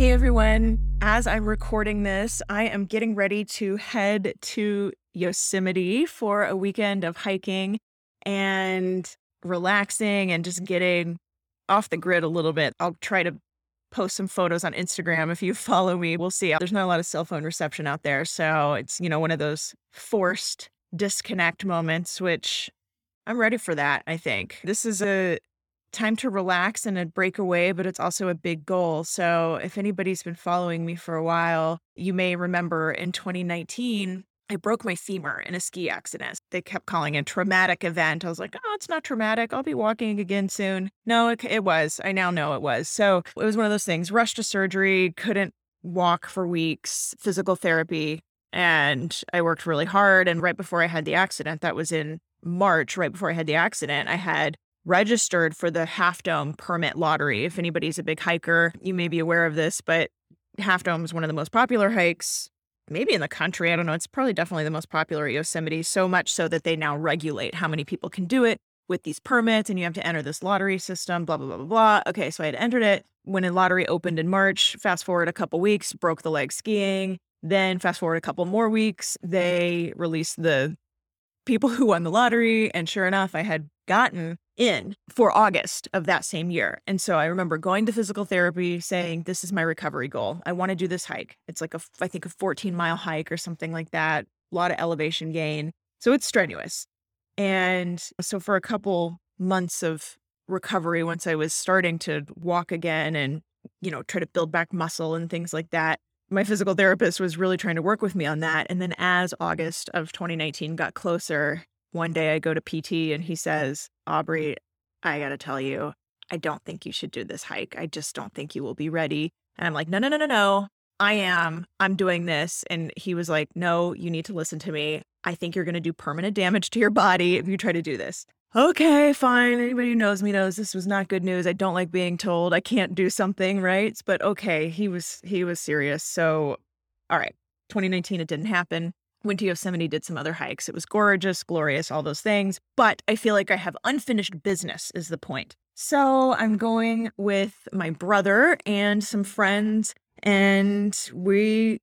Hey everyone, as I'm recording this, I am getting ready to head to Yosemite for a weekend of hiking and relaxing and just getting off the grid a little bit. I'll try to post some photos on Instagram if you follow me. We'll see. There's not a lot of cell phone reception out there, so it's, you know, one of those forced disconnect moments which I'm ready for that, I think. This is a time to relax and a break away, but it's also a big goal. So, if anybody's been following me for a while, you may remember in 2019, I broke my femur in a ski accident. They kept calling it a traumatic event. I was like, oh, it's not traumatic. I'll be walking again soon. No, it, it was. I now know it was. So, it was one of those things rushed to surgery, couldn't walk for weeks, physical therapy. And I worked really hard. And right before I had the accident, that was in March, right before I had the accident, I had registered for the Half Dome permit lottery. If anybody's a big hiker, you may be aware of this, but Half Dome is one of the most popular hikes, maybe in the country. I don't know. It's probably definitely the most popular at Yosemite, so much so that they now regulate how many people can do it with these permits and you have to enter this lottery system, blah, blah, blah, blah, blah. Okay, so I had entered it. When a lottery opened in March, fast forward a couple weeks, broke the leg skiing. Then fast forward a couple more weeks, they released the people who won the lottery. And sure enough, I had gotten in for August of that same year. And so I remember going to physical therapy saying, This is my recovery goal. I want to do this hike. It's like a, I think, a 14 mile hike or something like that, a lot of elevation gain. So it's strenuous. And so for a couple months of recovery, once I was starting to walk again and, you know, try to build back muscle and things like that, my physical therapist was really trying to work with me on that. And then as August of 2019 got closer, one day I go to PT and he says, Aubrey, I got to tell you, I don't think you should do this hike. I just don't think you will be ready. And I'm like, no, no, no, no, no. I am. I'm doing this. And he was like, no, you need to listen to me. I think you're going to do permanent damage to your body if you try to do this. Okay, fine. Anybody who knows me knows this was not good news. I don't like being told I can't do something, right? But okay, he was he was serious. So, all right. 2019 it didn't happen went to Yosemite, did some other hikes. It was gorgeous, glorious, all those things. But I feel like I have unfinished business, is the point. So I'm going with my brother and some friends, and we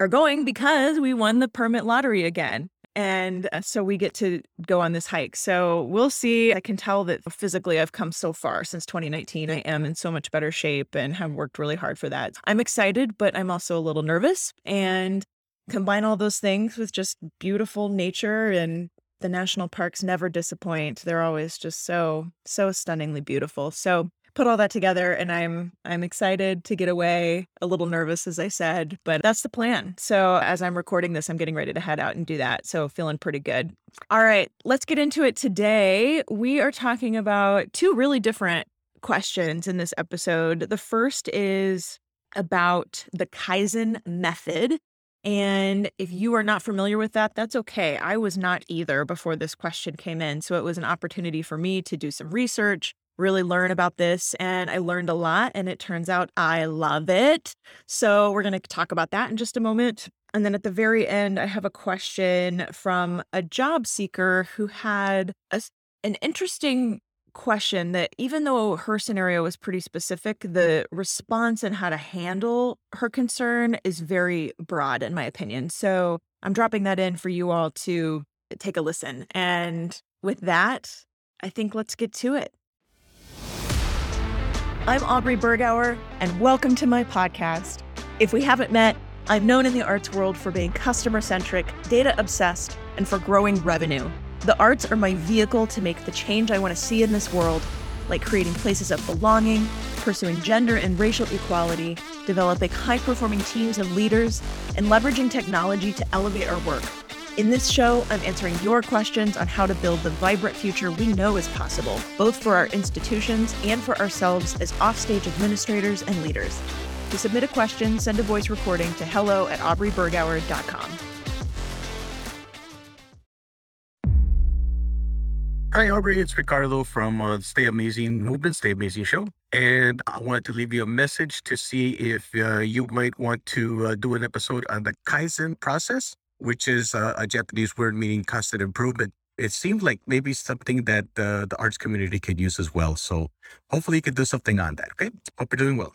are going because we won the permit lottery again. And uh, so we get to go on this hike. So we'll see. I can tell that physically I've come so far since 2019. I am in so much better shape and have worked really hard for that. I'm excited, but I'm also a little nervous. And combine all those things with just beautiful nature and the national parks never disappoint. They're always just so so stunningly beautiful. So put all that together and I'm I'm excited to get away, a little nervous as I said, but that's the plan. So as I'm recording this, I'm getting ready to head out and do that. So feeling pretty good. All right, let's get into it today. We are talking about two really different questions in this episode. The first is about the Kaizen method and if mm-hmm. you are not familiar with that, that's okay. I was not either before this question came in. So it was an opportunity for me to do some research, really learn about this. And I learned a lot. And it turns out I love it. So we're going to talk about that in just a moment. And then at the very end, I have a question from a job seeker who had a, an interesting question that even though her scenario was pretty specific, the response and how to handle her concern is very broad, in my opinion. So I'm dropping that in for you all to take a listen. And with that, I think let's get to it. I'm Aubrey Bergauer, and welcome to my podcast. If we haven't met, I'm known in the arts world for being customer centric, data obsessed, and for growing revenue. The arts are my vehicle to make the change I want to see in this world, like creating places of belonging, pursuing gender and racial equality, developing high performing teams of leaders, and leveraging technology to elevate our work. In this show, I'm answering your questions on how to build the vibrant future we know is possible, both for our institutions and for ourselves as offstage administrators and leaders. To submit a question, send a voice recording to hello at aubreybergauer.com. Hi, Aubrey. It's Ricardo from uh, Stay Amazing Movement, Stay Amazing Show. And I wanted to leave you a message to see if uh, you might want to uh, do an episode on the Kaizen process, which is uh, a Japanese word meaning constant improvement. It seemed like maybe something that uh, the arts community could use as well. So hopefully you could do something on that. Okay. Hope you're doing well.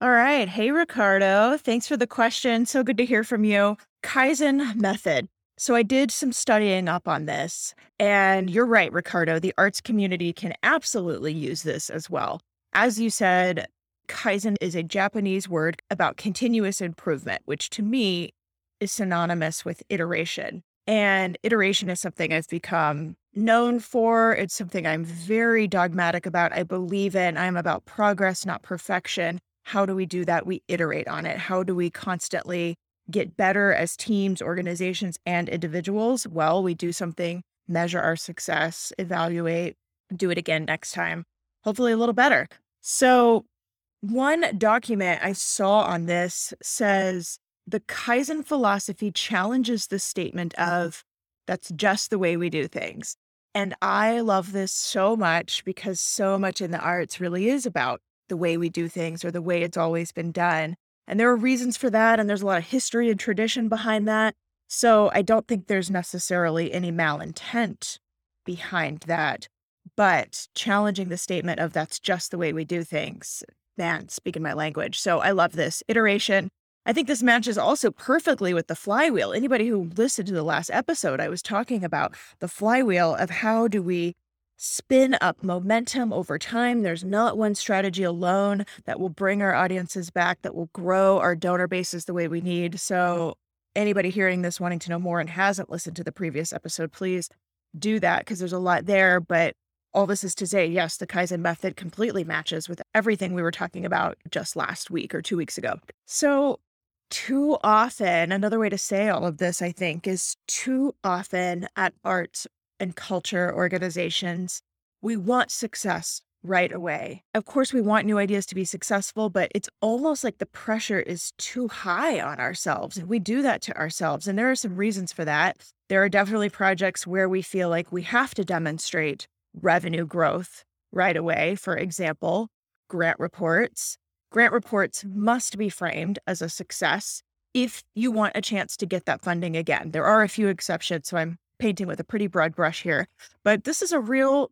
All right. Hey, Ricardo. Thanks for the question. So good to hear from you. Kaizen method. So I did some studying up on this, and you're right, Ricardo. The arts community can absolutely use this as well. As you said, Kaizen is a Japanese word about continuous improvement, which to me is synonymous with iteration. And iteration is something I've become known for. It's something I'm very dogmatic about. I believe in. I'm about progress, not perfection. How do we do that? We iterate on it. How do we constantly get better as teams, organizations, and individuals? Well, we do something, measure our success, evaluate, do it again next time, hopefully a little better. So, one document I saw on this says the Kaizen philosophy challenges the statement of that's just the way we do things. And I love this so much because so much in the arts really is about the way we do things or the way it's always been done. And there are reasons for that. And there's a lot of history and tradition behind that. So I don't think there's necessarily any malintent behind that. But challenging the statement of that's just the way we do things, man, speaking my language. So I love this iteration. I think this matches also perfectly with the flywheel. Anybody who listened to the last episode, I was talking about the flywheel of how do we spin up momentum over time. There's not one strategy alone that will bring our audiences back, that will grow our donor bases the way we need. So, anybody hearing this wanting to know more and hasn't listened to the previous episode, please do that because there's a lot there. But all this is to say, yes, the Kaizen method completely matches with everything we were talking about just last week or two weeks ago. So, too often, another way to say all of this, I think, is too often at arts and culture organizations, we want success right away. Of course, we want new ideas to be successful, but it's almost like the pressure is too high on ourselves. And we do that to ourselves. And there are some reasons for that. There are definitely projects where we feel like we have to demonstrate revenue growth right away. For example, grant reports. Grant reports must be framed as a success if you want a chance to get that funding again. There are a few exceptions, so I'm painting with a pretty broad brush here, but this is a real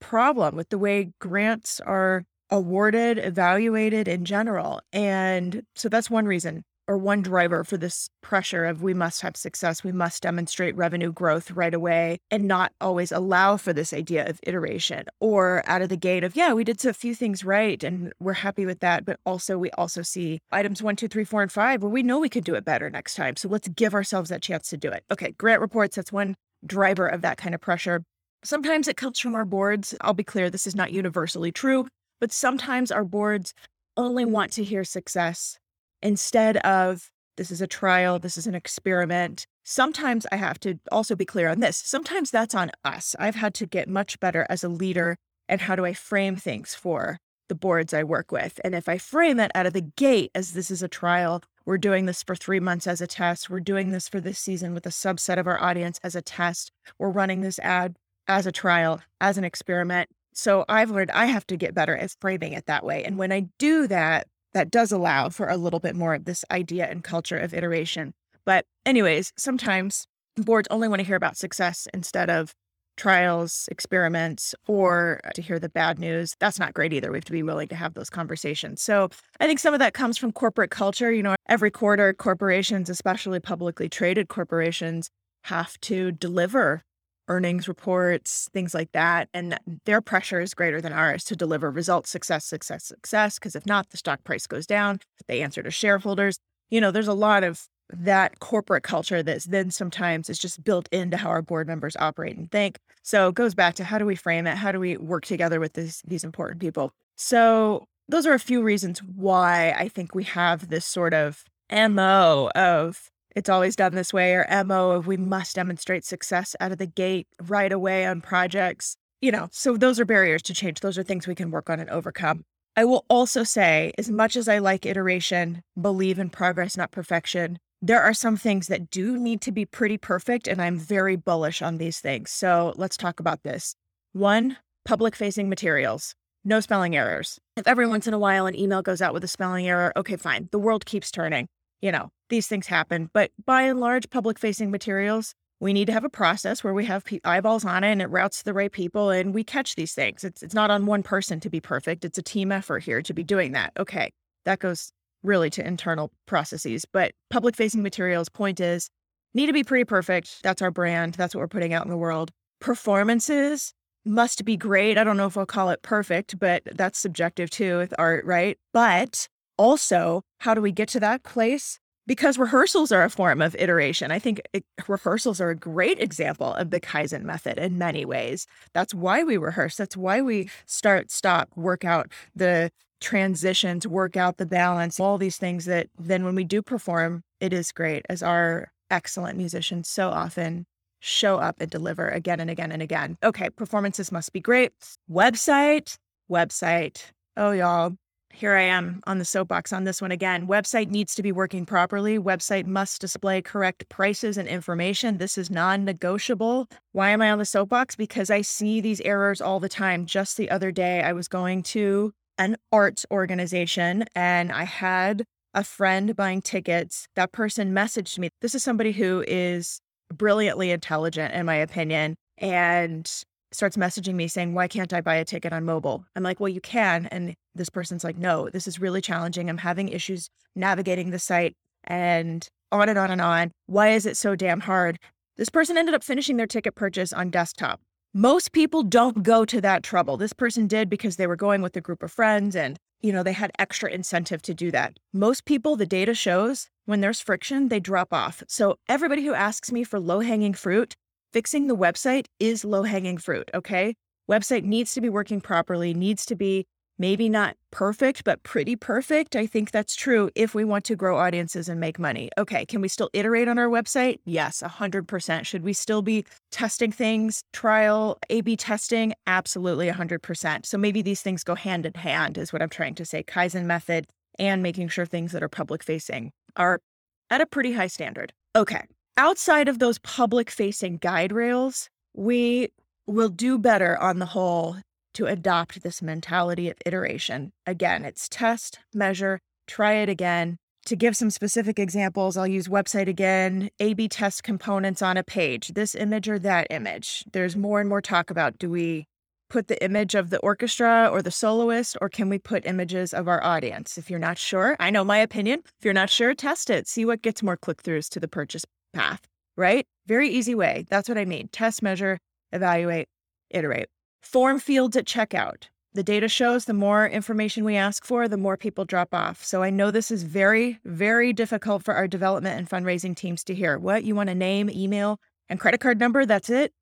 problem with the way grants are awarded, evaluated in general. And so that's one reason or one driver for this pressure of we must have success, we must demonstrate revenue growth right away and not always allow for this idea of iteration or out of the gate of, yeah, we did a few things right and we're happy with that. But also, we also see items one, two, three, four, and five where we know we could do it better next time. So let's give ourselves that chance to do it. Okay, grant reports, that's one driver of that kind of pressure. Sometimes it comes from our boards. I'll be clear, this is not universally true, but sometimes our boards only want to hear success instead of this is a trial, this is an experiment. Sometimes I have to also be clear on this. Sometimes that's on us. I've had to get much better as a leader and how do I frame things for the boards I work with. And if I frame it out of the gate as this is a trial, we're doing this for three months as a test. We're doing this for this season with a subset of our audience as a test. We're running this ad as a trial, as an experiment. So I've learned I have to get better at framing it that way. And when I do that, that does allow for a little bit more of this idea and culture of iteration. But, anyways, sometimes boards only want to hear about success instead of trials, experiments, or uh, to hear the bad news. That's not great either. We have to be willing to have those conversations. So I think some of that comes from corporate culture. You know, every quarter, corporations, especially publicly traded corporations, have to deliver earnings reports, things like that. And their pressure is greater than ours to deliver results, success, success, success. Because if not, the stock price goes down. They answer to shareholders. You know, there's a lot of that corporate culture that's then sometimes is just built into how our board members operate and think. So it goes back to how do we frame it? How do we work together with this, these important people? So those are a few reasons why I think we have this sort of MO of it's always done this way or MO of we must demonstrate success out of the gate right away on projects. You know, so those are barriers to change. Those are things we can work on and overcome. I will also say, as much as I like iteration, believe in progress, not perfection, there are some things that do need to be pretty perfect, and I'm very bullish on these things. So let's talk about this. One, public facing materials, no spelling errors. If every once in a while an email goes out with a spelling error, okay, fine. The world keeps turning. You know, these things happen. But by and large, public facing materials, we need to have a process where we have pe- eyeballs on it and it routes to the right people and we catch these things. It's, it's not on one person to be perfect, it's a team effort here to be doing that. Okay, That goes really to internal processes. But public facing materials, point is, need to be pretty perfect. That's our brand. That's what we're putting out in the world. Performances must be great. I don't know if I'll call it perfect, but that's subjective too with art, right? But also, how do we get to that place? Because rehearsals are a form of iteration. I think it, rehearsals are a great example of the Kaizen method in many ways. That's why we rehearse. That's why we start, stop, work out the transitions, work out the balance, all these things that then when we do perform, it is great as our excellent musicians so often show up and deliver again and again and again. Okay, performances must be great. Website, website. Oh, y'all, here I am on the soapbox on this one again. Website needs to be working properly. Website must display correct prices and information. This is non negotiable. Why am I on the soapbox? Because I see these errors all the time. Just the other day, I was going to an arts organization and I had a friend buying tickets. That person messaged me. This is somebody who is brilliantly intelligent, in my opinion, and starts messaging me saying, Why can't I buy a ticket on mobile? I'm like, Well, you can. And this person's like, No, this is really challenging. I'm having issues navigating the site and on and on and on. Why is it so damn hard? This person ended up finishing their ticket purchase on desktop. Most people don't go to that trouble. This person did because they were going with a group of friends and, you know, they had extra incentive to do that. Most people, the data shows, when there's friction, they drop off. So everybody who asks me for low hanging fruit, fixing the website is low hanging fruit, okay? Website needs to be working properly, needs to be maybe not perfect, but pretty perfect. I think that's true if we want to grow audiences and make money. Okay, can we still iterate on our website? Yes, 100%. Should we still be testing things, trial, A B testing? Absolutely, 100%. So maybe these things go hand in hand, is what I'm trying to say. Kaizen method and making sure things that are public facing are at a pretty high standard. Okay, outside of those public facing guide rails, we will do better on the whole to adopt this mentality of iteration. Again, it's test, measure, try it again. To give some specific examples, I'll use website again, A B test components on a page, this image or that image. There's more and more talk about do we put the image of the orchestra or the soloist, or can we put images of our audience? If you're not sure, I know my opinion. If you're not sure, test it. See what gets more click throughs to the purchase path, right? Very easy way. That's what I mean. Test, measure, evaluate, iterate. Form fields at checkout. The data shows the more information we ask for, the more people drop off. So I know this is very, very difficult for our development and fundraising teams to hear. What? You want a name, email, and credit card number? That's it?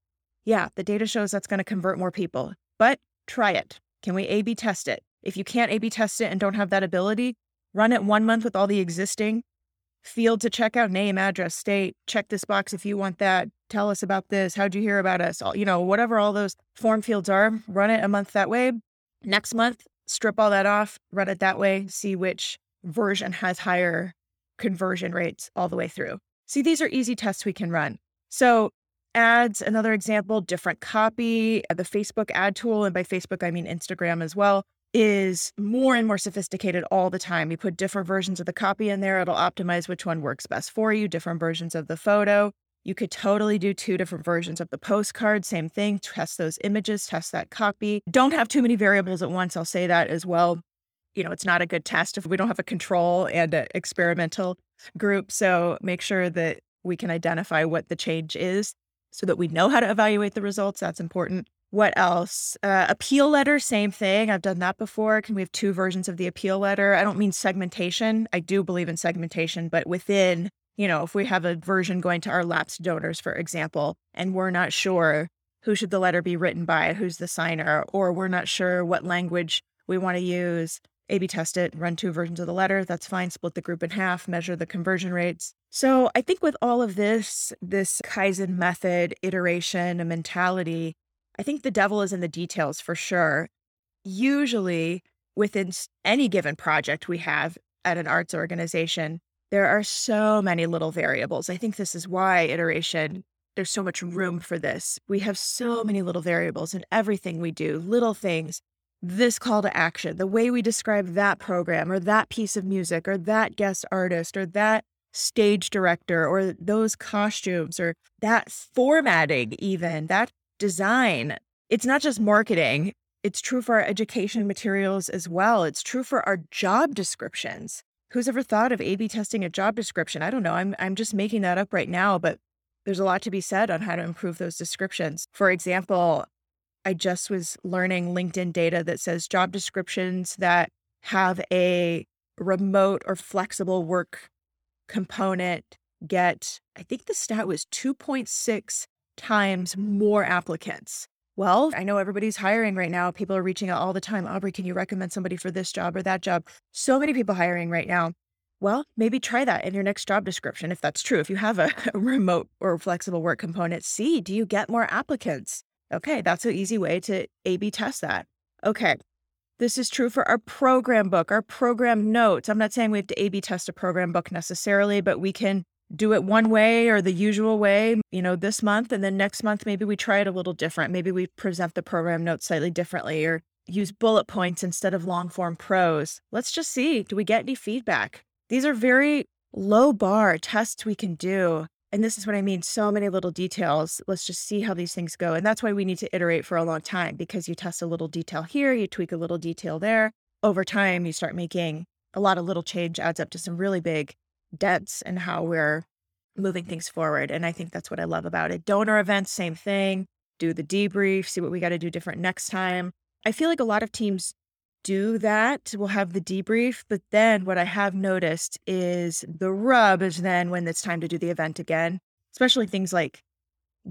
Yeah, the data shows that's going to convert more people. But try it. Can we A B test it? If you can't A B test it and don't have that ability, run it one month with all the existing field to check out name, address, state, check this box if you want that. Tell us about this. How'd you hear about us? All, you know, whatever all those form fields are, run it a month that way. Next month, strip all that off, run it that way, see which version has higher conversion rates all the way through. See, these are easy tests we can run. So, ads, another example, different copy, the Facebook ad tool, and by Facebook, I mean Instagram as well is more and more sophisticated all the time. You put different versions of the copy in there, it'll optimize which one works best for you, different versions of the photo. You could totally do two different versions of the postcard, same thing, test those images, test that copy. Don't have too many variables at once, I'll say that as well. You know, it's not a good test if we don't have a control and an experimental group. So make sure that we can identify what the change is so that we know how to evaluate the results. That's important. What else? Uh, appeal letter, same thing. I've done that before. Can we have two versions of the appeal letter? I don't mean segmentation. I do believe in segmentation, but within, you know, if we have a version going to our lapsed donors, for example, and we're not sure who should the letter be written by, who's the signer, or we're not sure what language we want to use, A B test it, run two versions of the letter. That's fine. Split the group in half, measure the conversion rates. So I think with all of this, this Kaizen method, iteration, and mentality, I think the devil is in the details for sure. Usually, within any given project we have at an arts organization, there are so many little variables. I think this is why iteration, there's so much room for this. We have so many little variables in everything we do, little things. This call to action, the way we describe that program or that piece of music or that guest artist or that stage director or those costumes or that formatting, even that design. It's not just marketing, It's true for our education materials as well. It's true for our job descriptions. Who's ever thought of A B testing a job description? I don't know. I'm I'm just making that up right now, but there's a lot to be said on how to improve those descriptions. For example, I just was learning LinkedIn data that says job descriptions that have a remote or flexible work component get, I think the stat was 2.6 times more applicants. Well, I know everybody's hiring right now. People are reaching out all the time. Aubrey, can you recommend somebody for this job or that job? So many people hiring right now. Well, maybe try that in your next job description if that's true. If you have a, a remote or flexible work component, see, do you get more applicants? Okay, that's an easy way to A B test that. Okay, this is true for our program book, our program notes. I'm not saying we have to A B test a program book necessarily, but we can do it one way or the usual way, you know, this month. And then next month, maybe we try it a little different. Maybe we present the program notes slightly differently or use bullet points instead of long form prose. Let's just see do we get any feedback? These are very low bar tests we can do. And this is what I mean so many little details. Let's just see how these things go. And that's why we need to iterate for a long time because you test a little detail here, you tweak a little detail there. Over time, you start making a lot of little change adds up to some really big dents in how we're moving things forward. And I think that's what I love about it. Donor events, same thing. Do the debrief, see what we got to do different next time. I feel like a lot of teams do that. We'll have the debrief. But then what I have noticed is the rub is then when it's time to do the event again, especially things like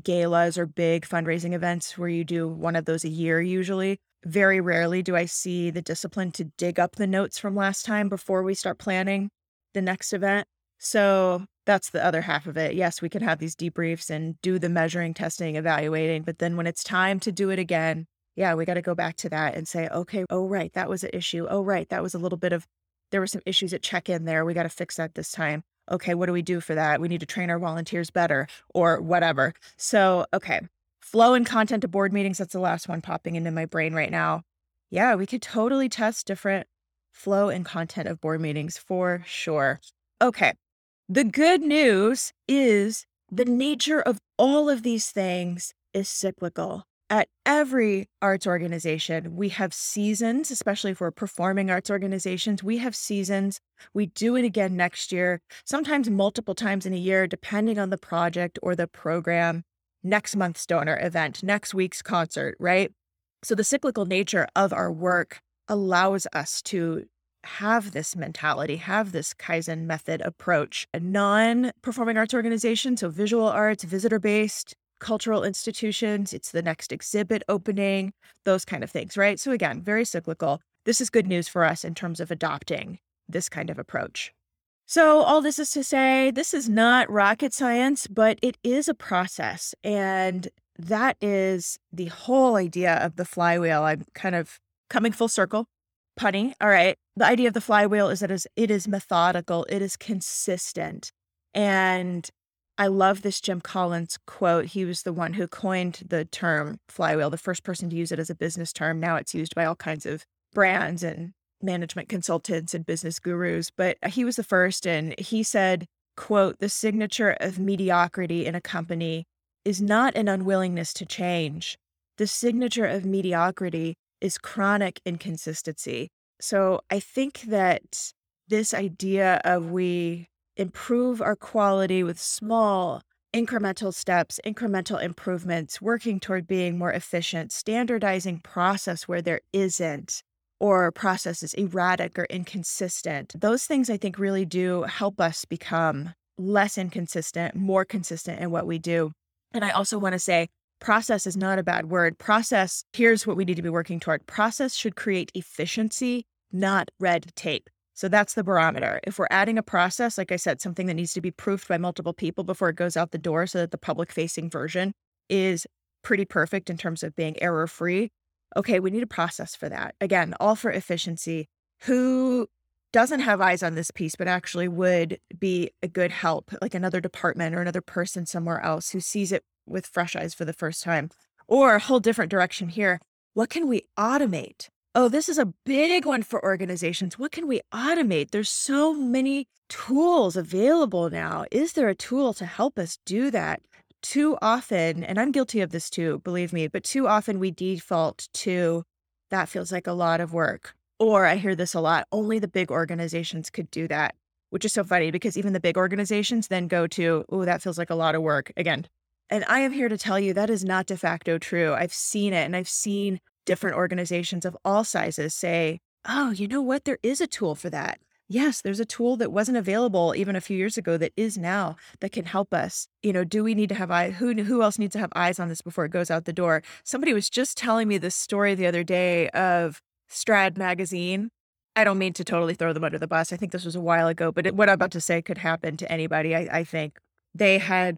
galas or big fundraising events where you do one of those a year usually. Very rarely do I see the discipline to dig up the notes from last time before we start planning the next event. So that's the other half of it. Yes, we can have these debriefs and do the measuring, testing, evaluating, but then when it's time to do it again, yeah, we got to go back to that and say, okay, oh, right, that was an issue. Oh, right, that was a little bit of, there were some issues at check in there. We got to fix that this time. Okay, what do we do for that? We need to train our volunteers better or whatever. So, okay, flow and content to board meetings. That's the last one popping into my brain right now. Yeah, we could totally test different flow and content of board meetings for sure. Okay, the good news is the nature of all of these things is cyclical. At every arts organization, we have seasons, especially if we're performing arts organizations, we have seasons. We do it again next year, sometimes multiple times in a year, depending on the project or the program. Next month's donor event, next week's concert, right? So the cyclical nature of our work allows us to have this mentality, have this Kaizen method approach. A non performing arts organization, so visual arts, visitor based, cultural institutions, it's the next exhibit opening, those kind of things, right? So, again, very cyclical. This is good news for us in terms of adopting this kind of approach. So, all this is to say, this is not rocket science, but it is a process. And that is the whole idea of the flywheel. I'm kind of coming full circle punny. All right. The idea of the flywheel is that it is methodical, it is consistent. And I love this Jim Collins quote. He was the one who coined the term flywheel, the first person to use it as a business term. Now it's used by all kinds of brands and management consultants and business gurus, but uh, he was the first and he said, quote, the signature of mediocrity in a company is not an unwillingness to change. The signature of mediocrity is chronic inconsistency. So I think that this idea of we improve our quality with small incremental steps, incremental improvements, working toward being more efficient, standardizing process where there isn't, or process is erratic or inconsistent. Those things I think really do help us become less inconsistent, more consistent in what we do. And I also want to say, process is not a bad word. Process, here's what we need to be working toward process should create efficiency, not red tape. So that's the barometer. If we're adding a process, like I said, something that needs to be proofed by multiple people before it goes out the door so that the public facing version is pretty perfect in terms of being error free. Okay, we need a process for that. Again, all for efficiency. Who doesn't have eyes on this piece, but actually would be a good help, like another department or another person somewhere else who sees it with fresh eyes for the first time. Or a whole different direction here. What can we automate? Oh, this is a big one for organizations. What can we automate? There's so many tools available now. Is there a tool to help us do that? Too often, and I'm guilty of this too, believe me, but too often we default to that feels like a lot of work. Or I hear this a lot only the big organizations could do that, which is so funny because even the big organizations then go to, oh, that feels like a lot of work again. And I am here to tell you that is not de facto true. I've seen it and I've seen different organizations of all sizes say, oh, you know what? There is a tool for that. Yes, there's a tool that wasn't available even a few years ago that is now that can help us. You know, do we need to have eyes? Who who else needs to have eyes on this before it goes out the door? Somebody was just telling me this story the other day of Strad magazine. I don't mean to totally throw them under the bus. I think this was a while ago, but it, what I'm about to say could happen to anybody. I, I think they had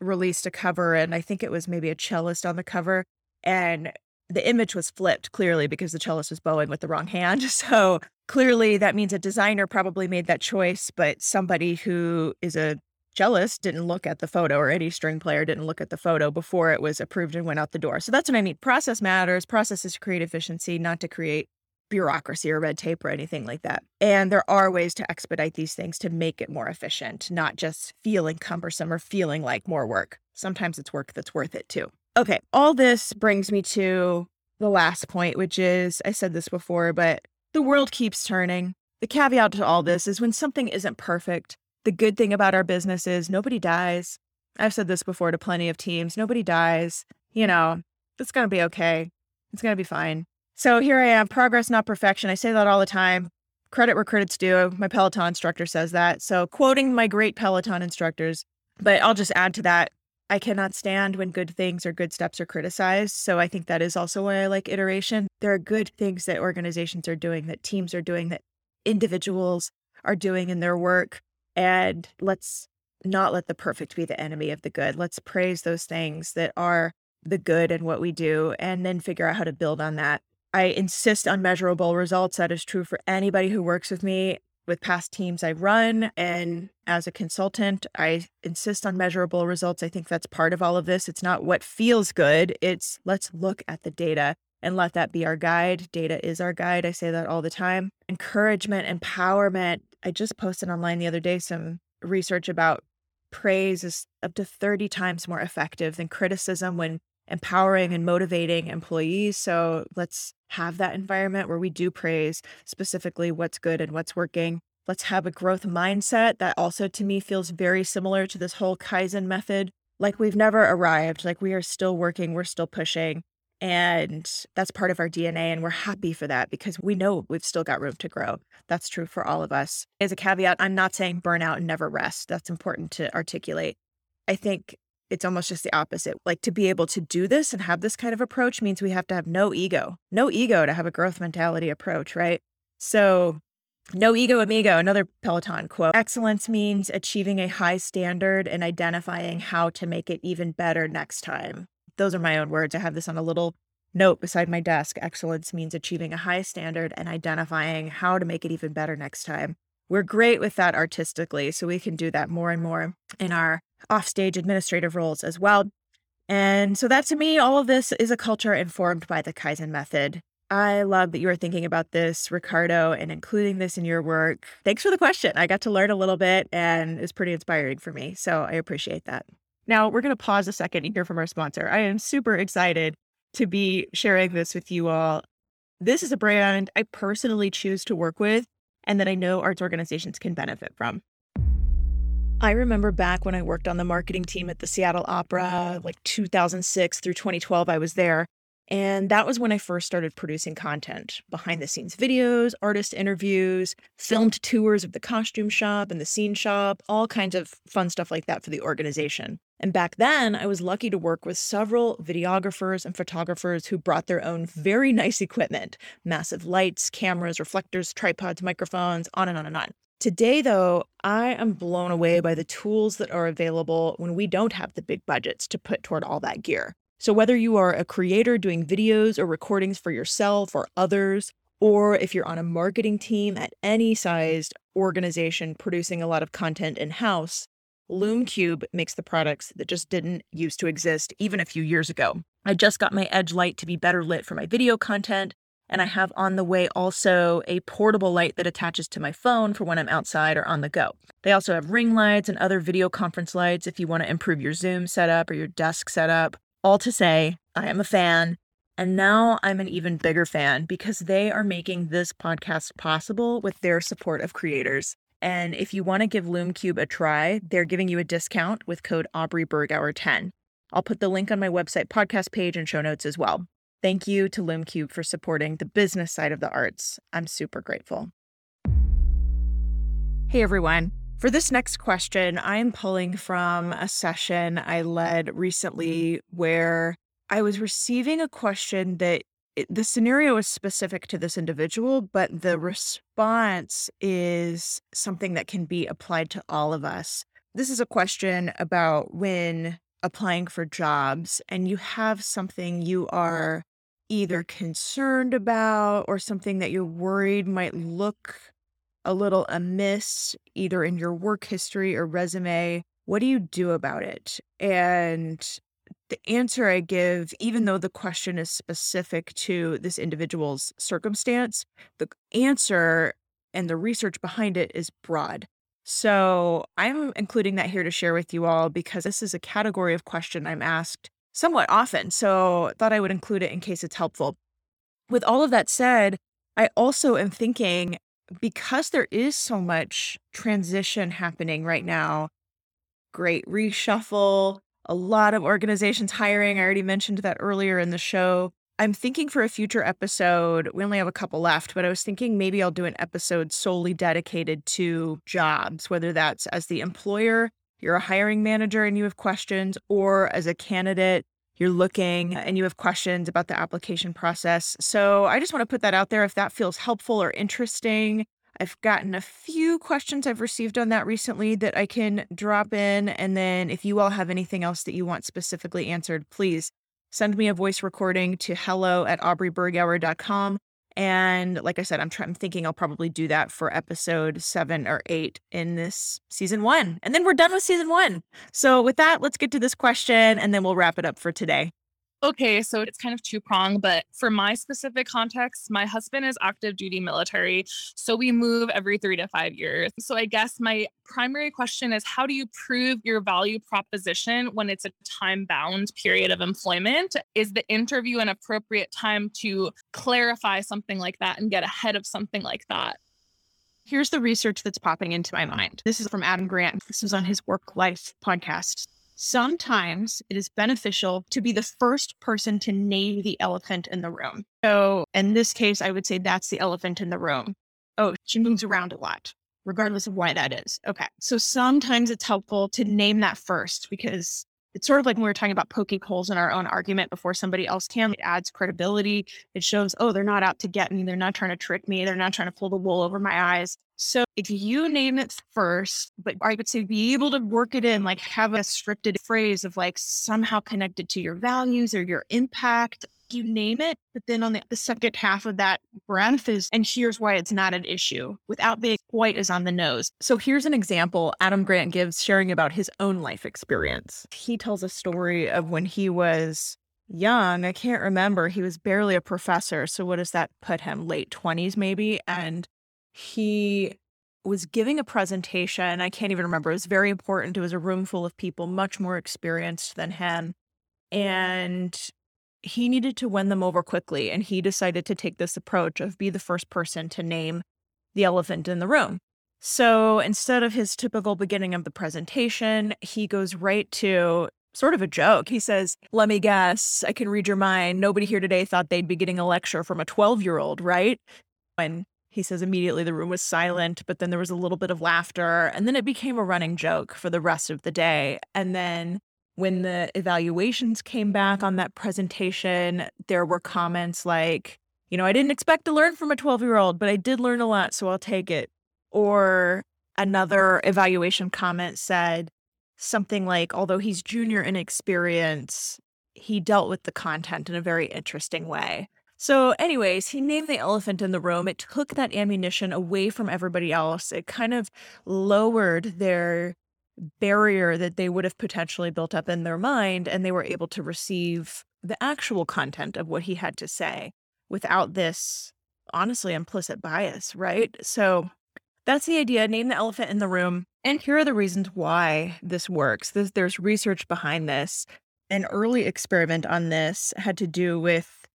released a cover, and I think it was maybe a cellist on the cover, and the image was flipped clearly because the cellist was bowing with the wrong hand. So clearly that means a designer probably made that choice, but somebody who is a cellist didn't look at the photo or any string player didn't look at the photo before it was approved and went out the door. So that's what I mean. Process matters. Process is to create efficiency, not to create bureaucracy or red tape or anything like that. And there are ways to expedite these things to make it more efficient, not just feeling cumbersome or feeling like more work. Sometimes it's work that's worth it too. Okay, all this brings me to the last point, which is I said this before, but the world keeps turning. The caveat to all this is when something isn't perfect, the good thing about our business is nobody dies. I've said this before to plenty of teams nobody dies. You know, it's going to be okay. It's going to be fine. So here I am, progress, not perfection. I say that all the time. Credit where credit's due. My Peloton instructor says that. So quoting my great Peloton instructors, but I'll just add to that I cannot stand when good things or good steps are criticized. So I think that is also why I like iteration. There are good things that organizations are doing, that teams are doing, that individuals are doing in their work. And let's not let the perfect be the enemy of the good. Let's praise those things that are the good and what we do and then figure out how to build on that. I insist on measurable results. That is true for anybody who works with me with past teams I run and as a consultant, I insist on measurable results. I think that's part of all of this. It's not what feels good, it's let's look at the data and let that be our guide. Data is our guide. I say that all the time. Encouragement, empowerment. I just posted online the other day some research about praise is up to 30 times more effective than criticism when empowering and motivating employees. So let's have that environment where we do praise specifically what's good and what's working. Let's have a growth mindset that also to me feels very similar to this whole Kaizen method. Like we've never arrived, like we are still working, we're still pushing. And that's part of our DNA. And we're happy for that because we know we've still got room to grow. That's true for all of us. As a caveat, I'm not saying burnout and never rest. That's important to articulate. I think it's almost just the opposite. Like to be able to do this and have this kind of approach means we have to have no ego, no ego to have a growth mentality approach, right? So, no ego amigo, another Peloton quote. Excellence means achieving a high standard and identifying how to make it even better next time. Those are my own words. I have this on a little note beside my desk. Excellence means achieving a high standard and identifying how to make it even better next time. We're great with that artistically, so we can do that more and more in our offstage administrative roles as well. And so that to me, all of this is a culture informed by the Kaizen method. I love that you are thinking about this, Ricardo, and including this in your work. Thanks for the question. I got to learn a little bit and it's pretty inspiring for me. So I appreciate that. Now we're going to pause a second and hear from our sponsor. I am super excited to be sharing this with you all. This is a brand I personally choose to work with and that I know arts organizations can benefit from. I remember back when I worked on the marketing team at the Seattle Opera, like 2006 through 2012, I was there. And that was when I first started producing content behind the scenes videos, artist interviews, filmed tours of the costume shop and the scene shop, all kinds of fun stuff like that for the organization. And back then, I was lucky to work with several videographers and photographers who brought their own very nice equipment massive lights, cameras, reflectors, tripods, microphones, on and on and on. Today, though, I am blown away by the tools that are available when we don't have the big budgets to put toward all that gear. So, whether you are a creator doing videos or recordings for yourself or others, or if you're on a marketing team at any sized organization producing a lot of content in house, LumeCube makes the products that just didn't used to exist even a few years ago. I just got my Edge light to be better lit for my video content, and I have on the way also a portable light that attaches to my phone for when I'm outside or on the go. They also have ring lights and other video conference lights if you want to improve your Zoom setup or your desk setup. All to say, I am a fan. And now I'm an even bigger fan because they are making this podcast possible with their support of creators. And if you want to give LumeCube a try, they're giving you a discount with code Aubrey Bergauer 10. I'll put the link on my website podcast page and show notes as well. Thank you to LumeCube for supporting the business side of the arts. I'm super grateful. Hey everyone. For this next question, I am pulling from a session I led recently where I was receiving a question that it, the scenario is specific to this individual, but the response is something that can be applied to all of us. This is a question about when applying for jobs and you have something you mm-hmm. are either concerned about or something that you're worried might look a little amiss, either in your work history or resume. What do you do about it? And the answer I give, even though the question is specific to this individual's circumstance, the answer and the research behind it is broad. So I'm including that here to share with you all because this is a category of question I'm asked somewhat often. So thought I would include it in case it's helpful. With all of that said, I also am thinking because there is so much transition happening right now, great reshuffle, a lot of organizations hiring. I already mentioned that earlier in the show. I'm thinking for a future episode, we only have a couple left, but I was thinking maybe I'll do an episode solely dedicated to jobs, whether that's as the employer, you're a hiring manager and you have questions, or as a candidate, you're looking and you have questions about the application process. So I just want to put that out there if that feels helpful or interesting. I've gotten a few questions I've received on that recently that I can drop in. And then if you all have anything else that you want specifically answered, please send me a voice recording to hello at aubreybergauer.com. And like I said, I'm, I'm thinking I'll probably do that for episode seven or eight in this season one. And then we're done with season one. So, with that, let's get to this question and then we'll wrap it up for today. Okay, so it's kind of two prong, but for my specific context, my husband is active duty military. So we move every three to five years. So I guess my primary question is how do you prove your value proposition when it's a time bound period of employment? Is the interview an appropriate time to clarify something like that and get ahead of something like that? Here's the research that's popping into my mind. This is from Adam Grant. This was on his Work Life podcast. Sometimes it is beneficial to be the first person to name the elephant in the room. So, in this case, I would say that's the elephant in the room. Oh, she moves around a lot, regardless of why that is. Okay. So, sometimes it's helpful to name that first because it's sort of like when we were talking about poking holes in our own argument before somebody else can. It adds credibility. It shows, oh, they're not out to get me. They're not trying to trick me. They're not trying to pull the wool over my eyes. So if you name it first, but I would say be able to work it in, like have a scripted phrase of like somehow connected to your values or your impact you name it, but then on the, the second half of that breath is, and here's why it's not an issue without being quite as on the nose. So here's an example Adam Grant gives sharing about his own life experience. He tells a story of when he was young. I can't remember. He was barely a professor. So what does that put him? Late 20s, maybe? And he was giving a presentation. I can't even remember. It was very important. It was a room full of people much more experienced than him. And he needed to win them over quickly. And he decided to take this approach of be the first person to name the elephant in the room. So instead of his typical beginning of the presentation, he goes right to sort of a joke. He says, Let me guess, I can read your mind. Nobody here today thought they'd be getting a lecture from a 12 year old, right? And he says immediately the room was silent, but then there was a little bit of laughter. And then it became a running joke for the rest of the day. And then when the evaluations came back on that presentation, there were comments like, you know, I didn't expect to learn from a 12 year old, but I did learn a lot, so I'll take it. Or another evaluation comment said something like, although he's junior in experience, he dealt with the content in a very interesting way. So, anyways, he named the elephant in the room. It took that ammunition away from everybody else. It kind of lowered their barrier that they would have potentially built up in their mind and they were able to receive the actual content of what he had to say without this honestly implicit bias, right? So that's the idea. Name the elephant in the room. And here are the reasons why this works. There's, there's research behind this. An early experiment on this had to do with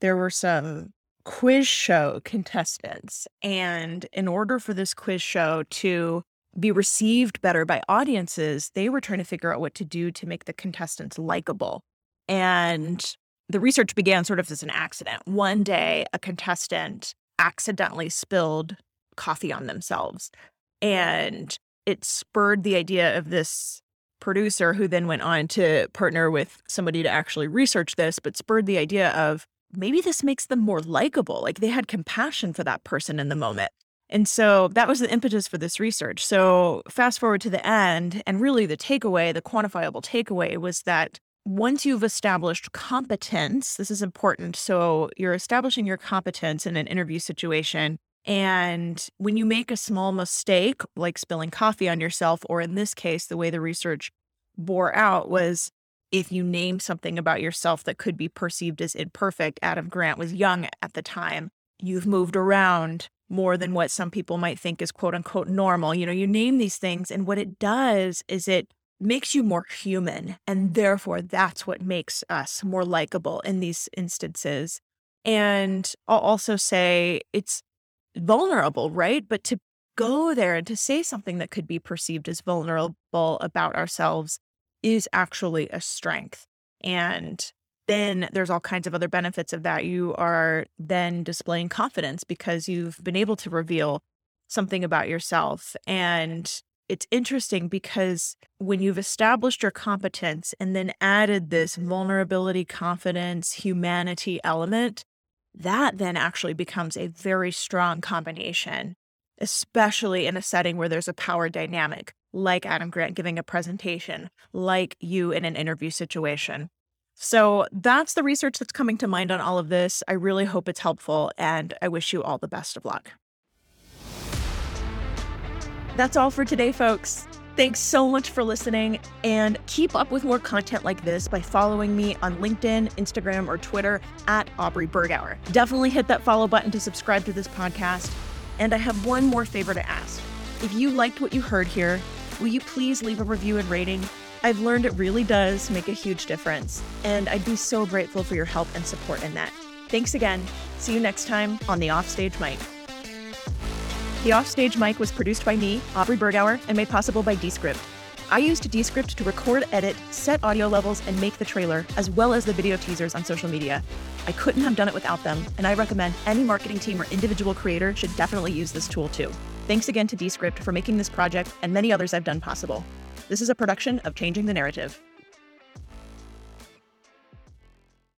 there were some quiz show contestants. And in order for this quiz show to be received better by audiences, they were trying to figure out what to do to make the contestants likable. And the research began sort of as an accident. One day, a contestant accidentally spilled coffee on themselves. And it spurred the idea of this producer who then went on to partner with somebody to actually research this, but spurred the idea of maybe this makes them more likable. Like they had compassion for that person in the moment. And so that was the impetus for this research. So fast forward to the end, and really the takeaway, the quantifiable takeaway was that once you've established competence, this is important. So you're establishing your competence in an interview situation. And when you make a small mistake, like spilling coffee on yourself, or in this case, the way the research bore out was if you name something about yourself that could be perceived as imperfect, Adam Grant was young at the time. You've moved around more than what some people might think is quote unquote normal. You know, you name these things, and what it does is it makes you more human. And therefore, that's what makes us more likable in these instances. And I'll also say it's vulnerable, right? But to go there and to say something that could be perceived as vulnerable about ourselves is actually a strength. And then there's all kinds of other benefits of that. You are then displaying confidence because you've been able to reveal something about yourself. And it's interesting because when you've established your competence and then added this vulnerability, confidence, humanity element, that then actually becomes a very strong combination, especially in a setting where there's a power dynamic like Adam Grant giving a presentation, like you in an interview situation. So that's the research that's coming to mind on all of this. I really hope it's helpful, and I wish you all the best of luck. That's all for today, folks. Thanks so much for listening, and keep up with more content like this by following me on LinkedIn, Instagram, or Twitter at Aubrey Bergauer. Definitely hit that follow button to subscribe to this podcast. And I have one more favor to ask. If you liked what you heard here, will you please leave a review and rating? I've learned it really does make a huge difference, and I'd be so grateful for your help and support in that. Thanks again. See you next time on the Offstage Mic. The Offstage Mic was produced by me, Aubrey Bergauer, and made possible by Descript. I used Descript to record, edit, set audio levels, and make the trailer, as well as the video teasers on social media. I couldn't have done it without them, and I recommend any marketing team or individual creator should definitely use this tool too. Thanks again to Descript for making this project and many others I've done possible. This is a production of Changing the Narrative.